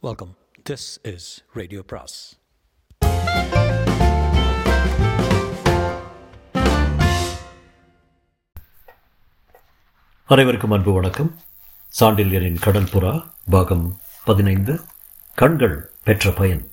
Welcome this is radio Praise அனைவருக்கும் அன்பு வணக்கம். சாண்டில்யரின் கடல் புறா பாகம் பதினைந்து கண்கள் பெற்ற பயன்.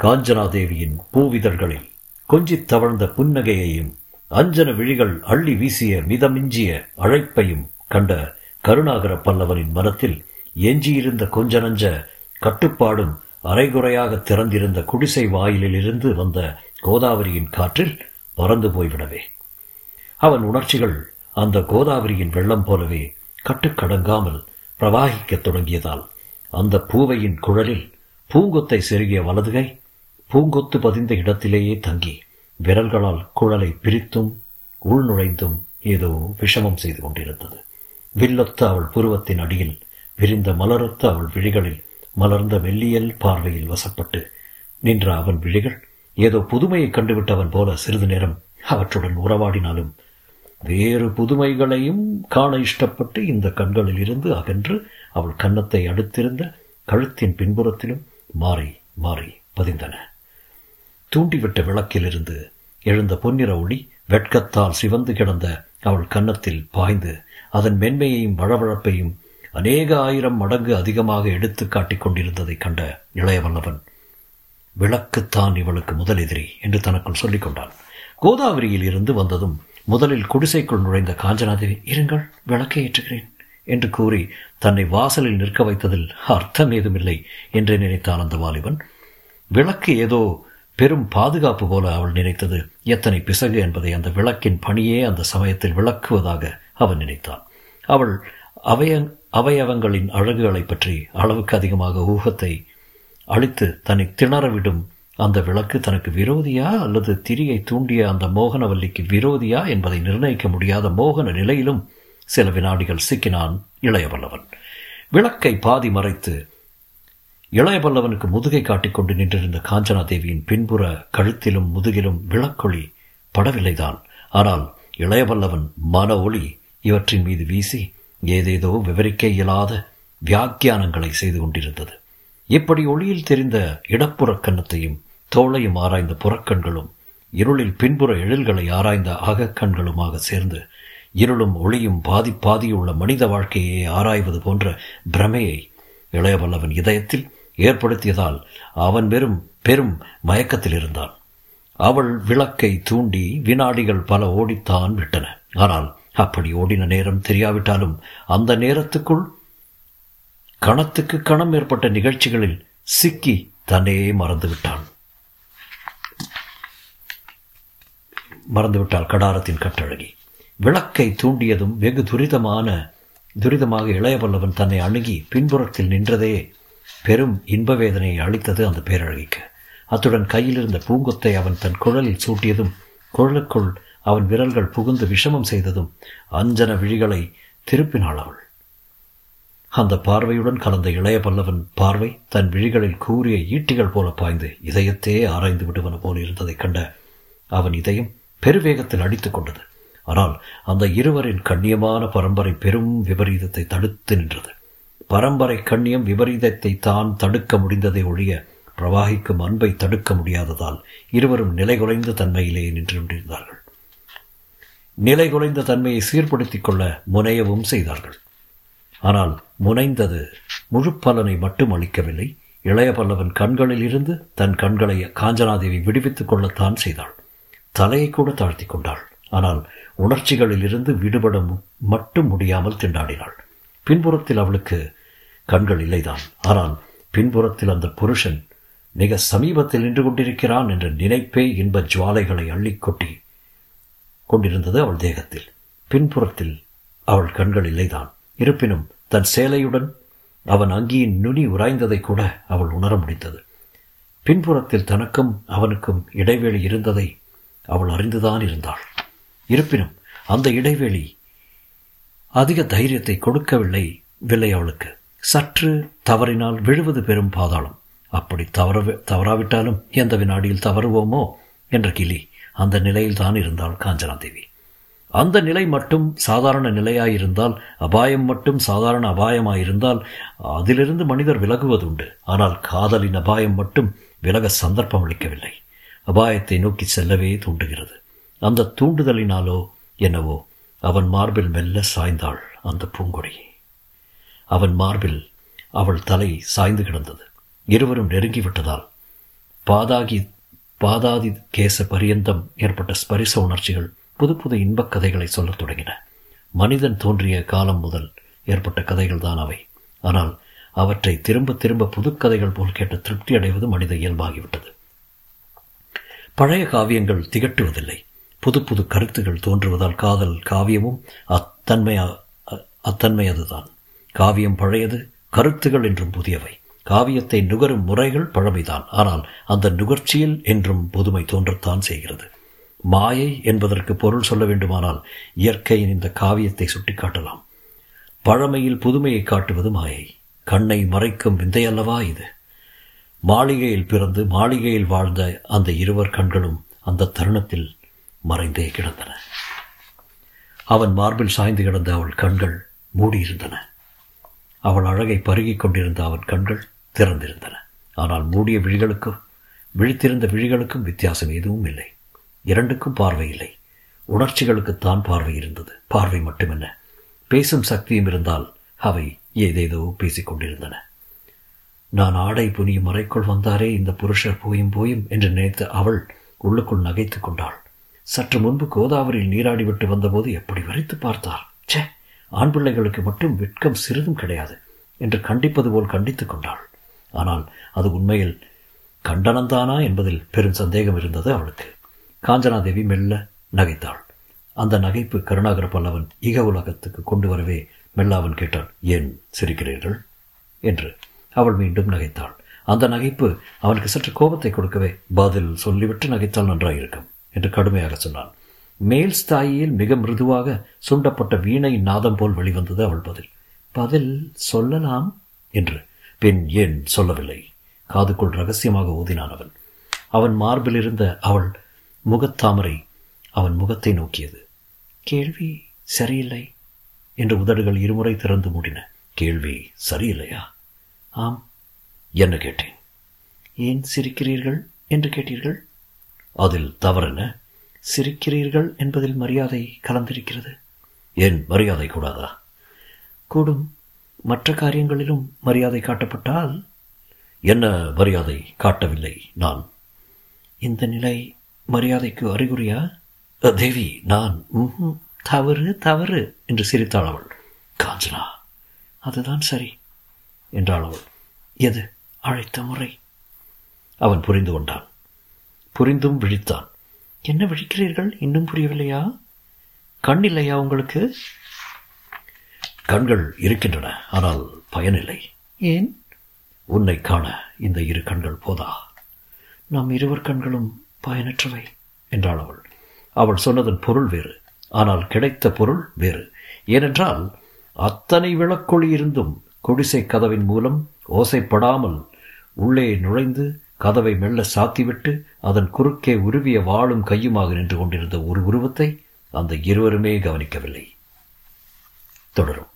காஞ்சனாதேவியின் பூவிதழ்களில் கொஞ்சித் தவழ்ந்த புன்னகையையும் அஞ்சன விழிகள் அள்ளி வீசிய மிதமிஞ்சிய அழைப்பையும் கண்ட கருணாகர பல்லவனின் மனத்தில் எஞ்சியிருந்த கொஞ்ச நஞ்ச கட்டுப்பாடும் அரைகுறையாக திறந்திருந்த குடிசை வாயிலிலிருந்து வந்த கோதாவரியின் காற்றில் பறந்து போய்விடவே. அவன் உணர்ச்சிகள் அந்த கோதாவரியின் வெள்ளம் போலவே கட்டுக்கடங்காமல் பிரவாகிக்கத் தொடங்கியதால் அந்த பூவையின் குழலில் பூங்கொத்தை செருகிய வலதுகை பூங்கொத்து பதிந்த இடத்திலேயே தங்கி விரல்களால் குழலை பிரித்தும் உள்நுழைந்தும் ஏதோ விஷமம் செய்து கொண்டிருந்தது. வில்லொத்த அவள் புருவத்தின் அடியில் விரிந்த மலரொத்த அவள் விழிகளில் மலர்ந்த வெள்ளியல் பார்வையில் வசப்பட்டு நின்ற அவன் விழிகள்? ஏதோ புதுமையை கண்டுவிட்டவன் போல சிறிது நேரம் அவற்றுடன் உறவாடினாலும் வேறு புதுமைகளையும் காண இஷ்டப்பட்டு இந்த கண்களில் இருந்து அகன்று அவள் கன்னத்தை அடுத்திருந்த கழுத்தின் பின்புறத்திலும் மாறி மாறி பதிந்தன. தூண்டிவிட்ட விளக்கிலிருந்து எழுந்த பொன்னிற ஒளி வெட்கத்தால் சிவந்து கிடந்த அவள் கன்னத்தில் பாய்ந்து அதன் மென்மையையும் வழவழப்பையும் அநேக ஆயிரம் மடங்கு அதிகமாக எடுத்து காட்டிக் கொண்டிருந்ததைக் கண்ட இளையவல்லவன் விளக்குத்தான் இவளுக்கு முதல் எதிரி என்று தனக்குள் சொல்லிக் கொண்டான். கோதாவரியில் இருந்து வந்ததும் முதலில் குடிசைக்குள் நுழைந்த காஞ்சனாதேவி இருங்கள் விளக்கை ஏற்றுகிறேன் என்று கூறி தன்னை வாசலில் நிற்க வைத்ததில் அர்த்தம் ஏதுமில்லை என்று நினைத்தான் அந்த வாலிபன். விளக்கு ஏதோ பெரும் பாதுகாப்பு போல அவள் நினைத்தது எத்தனை பிசகு என்பதை அந்த விளக்கின் பணியே அந்த சமயத்தில் விளக்குவதாக அவன் நினைத்தான். அவள் அவய அவயவங்களின் அழகுகளை பற்றி அளவுக்கு அதிகமாக ஊகத்தை அழித்து தன்னை திணறவிடும் அந்த விளக்கு தனக்கு விரோதியா அல்லது திரியை தூண்டிய அந்த மோகனவல்லிக்கு விரோதியா என்பதை நிர்ணயிக்க முடியாத மோகன நிலையிலும் சில வினாடிகள் சிக்கினான் இளையவல்லவன். விளக்கை பாதி மறைத்து இளையபல்லவனுக்கு முதுகை காட்டிக்கொண்டு நின்றிருந்த காஞ்சனா தேவியின் பின்புற கழுத்திலும் முதுகிலும் விளக்கொளி படவில்லைதான். ஆனால் இளையபல்லவன் மன ஒளி இவற்றின் மீது வீசி ஏதேதோ விவரிக்க இயலாத வியாக்கியானங்களை செய்து கொண்டிருந்தது. இப்படி ஒளியில் தெரிந்த இடப்புறக் கன்னத்தையும் தோளையும் ஆராய்ந்த புறக்கண்களும் இருளில் பின்புற எழில்களை ஆராய்ந்த அகக்கண்களுமாக சேர்ந்து இருளும் ஒளியும் பாதி பாதியுள்ள மனித வாழ்க்கையை ஆராய்வது போன்ற பிரமையை இளையவல்லவன் இதயத்தில் ஏற்படுத்தியதால் அவன் வெறும் பெரும் மயக்கத்தில் இருந்தான். அவள் விளக்கை தூண்டி வினாடிகள் பல ஓடித்தான் விட்டன. ஆனால் அப்படி ஓடின நேரம் தெரியாவிட்டாலும் அந்த நேரத்துக்குள் கணத்துக்கு கணம் ஏற்பட்ட நிகழ்ச்சிகளில் சிக்கி தன்னையே மறந்துவிட்டான். மறந்துவிட்டாள் கடாரத்தின் கட்டழகி. விளக்கை தூண்டியதும் வெகு துரிதமான துரிதமாக இளையவல்லவன் தன்னை அணுகி பின்புறத்தில் நின்றதே பெரும் இன்ப வேதனையை அளித்தது அந்த பேரழகிக்கு. அத்துடன் கையில் இருந்த பூங்கொத்தை அவன் தன் குழலில் சூட்டியதும் குழலுக்குள் அவன் விரல்கள் புகுந்து விஷமம் செய்ததும் அஞ்சன விழிகளை திருப்பினாள் அவள். அந்த பார்வையுடன் கலந்த இளைய பல்லவன் பார்வை தன் விழிகளில் கூறிய ஈட்டிகள் போல பாய்ந்து இதயத்தே ஆராய்ந்து விடுவன போல இருந்ததைக் கண்ட அவன் இதயம் பெருவேகத்தில் அடித்துக் கொண்டது. ஆனால் அந்த இருவரின் கண்ணியமான பரம்பரை பெரும் விபரீதத்தை தடுத்து நின்றது. பரம்பரை கண்ணியம் விபரீதத்தை தான் தடுக்க முடிந்ததை ஒழிய பிரவாகிக்கும் அன்பை தடுக்க முடியாததால் இருவரும் நிலைகுலைந்த தன்மையிலேயே நின்று கொண்டிருந்தார்கள். நிலை குலைந்த தன்மையை சீர்படுத்திக் கொள்ள முனையவும் செய்தார்கள். ஆனால் முனைந்தது முழு பலனை மட்டும் அளிக்கவில்லை. இளைய பல்லவன் கண்களில் இருந்து தன் கண்களை காஞ்சனாதேவி விடுவித்துக் கொள்ளத்தான் செய்தாள். தலையை கூட தாழ்த்தி கொண்டாள். ஆனால் உணர்ச்சிகளில் இருந்து விடுபட மட்டும் முடியாமல் திண்டாடினாள். பின்புறத்தில் அவளுக்கு கண்கள் இல்லைதான். ஆனால் பின்புறத்தில் அந்த புருஷன் மிக சமீபத்தில் நின்று கொண்டிருக்கிறான் என்ற நினைப்பே இன்ப ஜுவாலைகளை அள்ளிக்கொட்டி கொண்டிருந்தது அவள் தேகத்தில். பின்புறத்தில் அவள் கண்கள் இல்லைதான். இருப்பினும் தன் சேலையுடன் அவன் அங்கியின் நுனி உராய்ந்ததை கூட அவள் உணர முடிந்தது. பின்புறத்தில் தனக்கும் அவனுக்கும் இடைவெளி இருந்ததை அவள் அறிந்துதான் இருந்தாள். இருப்பினும் அந்த இடைவெளி அதிக தைரியத்தை கொடுக்கவில்லை வில்லை அவளுக்கு. சற்று தவறினால் விழுவது பெரும் பாதாளம். அப்படி தவற தவறாவிட்டாலும் எந்த வினாடியில் தவறுவோமோ என்ற கிளி அந்த நிலையில் தான் இருந்தாள் காஞ்சனாதேவி அந்த நிலை மட்டும் சாதாரண நிலையாயிருந்தால் அபாயம் மட்டும் சாதாரண அபாயமாயிருந்தால் அதிலிருந்து மனிதர் விலகுவது உண்டு ஆனால் காதலின் அபாயம் மட்டும் விலக சந்தர்ப்பம் அளிக்கவில்லை. அபாயத்தை நோக்கி செல்லவே தூண்டுகிறது. அந்த தூண்டுதலினாலோ என்னவோ அவன் மார்பில் மெல்ல சாய்ந்தாள் அந்த பூங்கொடி. அவன் மார்பில் அவள் தலை சாய்ந்து கிடந்தது. இருவரும் நெருங்கிவிட்டதால் பாதாகி பாதாதி கேச பரியந்தம் ஏற்பட்ட ஸ்பரிச உணர்ச்சிகள் புது புது இன்பக் கதைகளை சொல்லத் தொடங்கின. மனிதன் தோன்றிய காலம் முதல் ஏற்பட்ட கதைகள் தான் அவை. ஆனால் அவற்றை திரும்ப திரும்ப புதுக்கதைகள் போல் கேட்டு திருப்தி அடைவது மனித இயல்பாகிவிட்டது. பழைய காவியங்கள் திகட்டுவதில்லை. புது புது கருத்துகள் தோன்றுவதால் காதல் காவியமும் அத்தன்மை அத்தன்மை அதுதான் காவியம் பழையது கருத்துகள் என்றும் புதியவை. காவியத்தை நுகரும் முறைகள் பழமைதான். ஆனால் அந்த நுகர்ச்சியில் என்றும் புதுமை தோன்றத்தான் செய்கிறது. மாயை என்பதற்கு பொருள் சொல்ல வேண்டுமானால் இயற்கையின் இந்த காவியத்தை சுட்டிக்காட்டலாம். பழமையில் புதுமையை காட்டுவது மாயை. கண்ணை மறைக்கும் விந்தையல்லவா இது? மாளிகையில் பிறந்து மாளிகையில் வாழ்ந்த அந்த இருவர் கண்களும் அந்த தருணத்தில் மறைந்தே கிடந்தன. அவன் மார்பில் சாய்ந்து கிடந்த அவள் கண்கள் மூடியிருந்தன. அவள் அழகை பருகிக் கொண்டிருந்த அவன் கண்கள் திறந்திருந்தன. ஆனால் மூடிய விழிகளுக்கும் விழித்திருந்த விழிகளுக்கும் வித்தியாசம் எதுவும் இல்லை. இரண்டுக்கும் பார்வை இல்லை. உணர்ச்சிகளுக்குத்தான் பார்வை இருந்தது. பார்வை மட்டுமென்ன பேசும் சக்தியும் இருந்தால் அவை ஏதேதோ பேசிக் கொண்டிருந்தன. நான் ஆடை புனியும் அறைக்குள் வந்தாரே இந்த புருஷர் போயும் போயும் என்று நினைத்த அவள் உள்ளுக்குள் நகைத்துக் கொண்டாள். சற்று முன்பு கோதாவரியில் நீராடிவிட்டு வந்தபோது எப்படி வரைத்து பார்த்தார்? சே ஆண் பிள்ளைகளுக்கு மட்டும் வெட்கம் சிறிதும் கிடையாது என்று கண்டிப்பது போல் கண்டித்துக் கொண்டாள். ஆனால் அது உண்மையில் கண்டனந்தானா என்பதில் பெரும் சந்தேகம் இருந்தது அவளுக்கு. காஞ்சனாதேவி மெல்ல நகைத்தாள். அந்த நகைப்பு கருணாகர பல்லவன் இக உலகத்துக்கு கொண்டு வரவே மெல்ல அவன் கேட்டான் ஏன் சிரிக்கிறீர்கள்? என்று அவள் மீண்டும் நகைத்தாள். அந்த நகைப்பு அவனுக்கு சற்று கோபத்தை கொடுக்கவே பதில் சொல்லிவிட்டு நகைத்தால் நன்றாயிருக்கும் என்று கடுமையாக சொன்னான். மேல் ஸ்தாயியில் மிக மிருதுவாக சுண்டப்பட்ட வீணை நாதம் போல் வெளிவந்தது அவள் பதில். பதில் சொல்லலாம் என்று. பின் ஏன் சொல்லவில்லை? காதுக்குள் ரகசியமாக ஊதினான் அவன். அவன் மார்பில் இருந்த அவள் முகத்தாமரை அவன் முகத்தை நோக்கியது. கேள்வி சரியில்லை என்று உதடுகள் இருமுறை திறந்து மூடின. கேள்வி சரியில்லையா? ஆம் என்ன கேட்டேன்? ஏன் சிரிக்கிறீர்கள் என்று கேட்டீர்கள்? அதில் தவறென சிரிக்கிறீர்கள் என்பதில் மரியாதை கலந்திருக்கிறது. ஏன் மரியாதை கூடாதா? கூடும். மற்ற காரியங்களிலும் மரியாதை காட்டப்பட்டால்? என்ன மரியாதை காட்டவில்லை நான்? இந்த நிலை மரியாதைக்கு அறிகுறியா? தேவி நான். தவறு தவறு என்று சிரித்தாள் அவள். காஞ்சனா. அதுதான் சரி என்றாள் அவள். எது? அழைத்த முறை. அவன் புரிந்து கொண்டான். புரிந்தும் விழித்தான். என்ன விழிக்கிறீர்கள்? இன்னும் புரியவில்லையா? கண் இல்லையா உங்களுக்கு? கண்கள் இருக்கின்றன ஆனால் பயனில்லை. ஏன்? உன்னை காண இந்த இரு கண்கள் போதா? நம் இருவர் கண்களும் பயனற்றவை என்றாள் அவள். அவள் சொன்னதன் பொருள் வேறு ஆனால் கிடைத்த பொருள் வேறு. ஏனென்றால் அத்தனை விளக்கொளி இருந்தும் குடிசை கதவின் மூலம் ஓசைப்படாமல் உள்ளே நுழைந்து கதவை மெல்ல சாத்திவிட்டு அதன் குறுக்கே உருவிய வாளும் கையுமாக நின்று கொண்டிருந்த ஒரு உருவத்தை அந்த இருவருமே கவனிக்கவில்லை. தொடரும்.